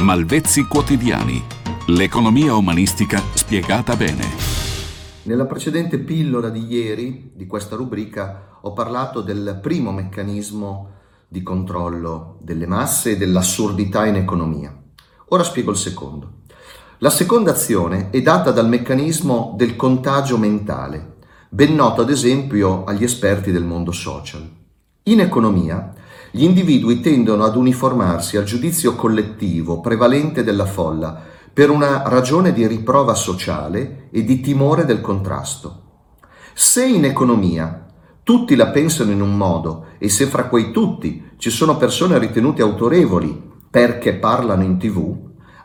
Malvezzi quotidiani. L'economia umanistica spiegata bene. Nella precedente pillola di ieri di questa rubrica ho parlato del primo meccanismo di controllo delle masse e dell'assurdità in economia. Ora spiego il secondo. La seconda azione è data dal meccanismo del contagio mentale, ben noto ad esempio agli esperti del mondo social. In economia gli individui tendono ad uniformarsi al giudizio collettivo prevalente della folla per una ragione di riprova sociale e di timore del contrasto. Se in economia tutti la pensano in un modo e se fra quei tutti ci sono persone ritenute autorevoli perché parlano in tv,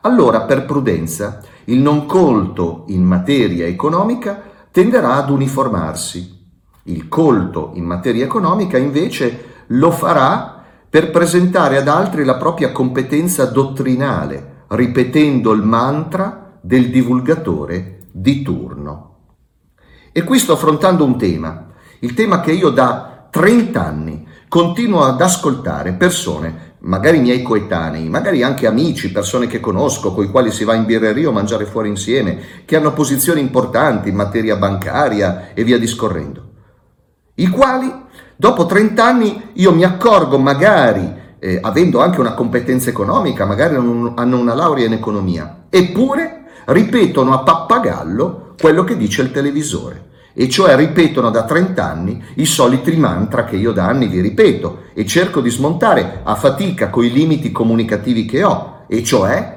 allora per prudenza il non colto in materia economica tenderà ad uniformarsi. Il colto in materia economica invece lo farà per presentare ad altri la propria competenza dottrinale, ripetendo il mantra del divulgatore di turno. E qui sto affrontando un tema, il tema che io da 30 anni continuo ad ascoltare persone, magari miei coetanei, magari anche amici, persone che conosco, con i quali si va in birreria o mangiare fuori insieme, che hanno posizioni importanti in materia bancaria e via discorrendo, i quali Dopo 30 anni io mi accorgo, magari eh, avendo anche una competenza economica, magari hanno una laurea in economia, eppure ripetono a pappagallo quello che dice il televisore. E cioè ripetono da 30 anni i soliti mantra che io da anni vi ripeto e cerco di smontare a fatica coi limiti comunicativi che ho, e cioè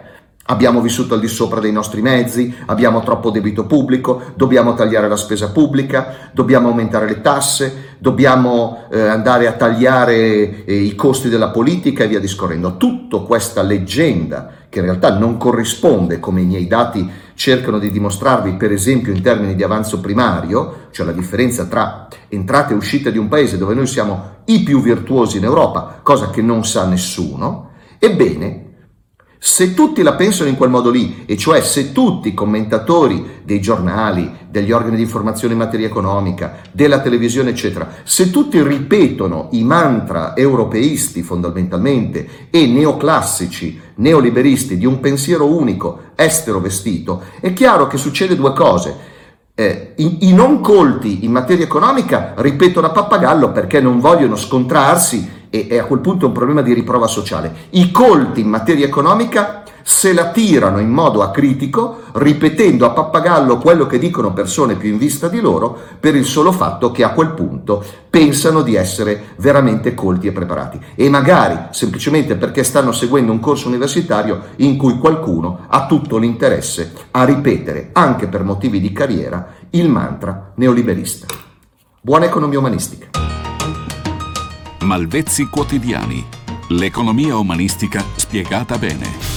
Abbiamo vissuto al di sopra dei nostri mezzi, abbiamo troppo debito pubblico, dobbiamo tagliare la spesa pubblica, dobbiamo aumentare le tasse, dobbiamo eh, andare a tagliare eh, i costi della politica e via discorrendo. Tutta questa leggenda, che in realtà non corrisponde, come i miei dati cercano di dimostrarvi, per esempio in termini di avanzo primario, cioè la differenza tra entrate e uscite di un paese dove noi siamo i più virtuosi in Europa, cosa che non sa nessuno, ebbene, se tutti la pensano in quel modo lì, e cioè se tutti i commentatori dei giornali, degli organi di informazione in materia economica, della televisione, eccetera, se tutti ripetono i mantra europeisti fondamentalmente e neoclassici, neoliberisti di un pensiero unico, estero vestito, è chiaro che succede due cose. Eh, i, i, non colti in materia economica ripetono a pappagallo perché non vogliono scontrarsi e, e a quel punto è un problema di riprova sociale. I colti in materia economica se la tirano in modo acritico, ripetendo a pappagallo quello che dicono persone più in vista di loro, per il solo fatto che a quel punto pensano di essere veramente colti e preparati. E magari semplicemente perché stanno seguendo un corso universitario in cui qualcuno ha tutto l'interesse a ripetere, anche per motivi di carriera, il mantra neoliberista. Buona economia umanistica. Malvezzi quotidiani. L'economia umanistica spiegata bene.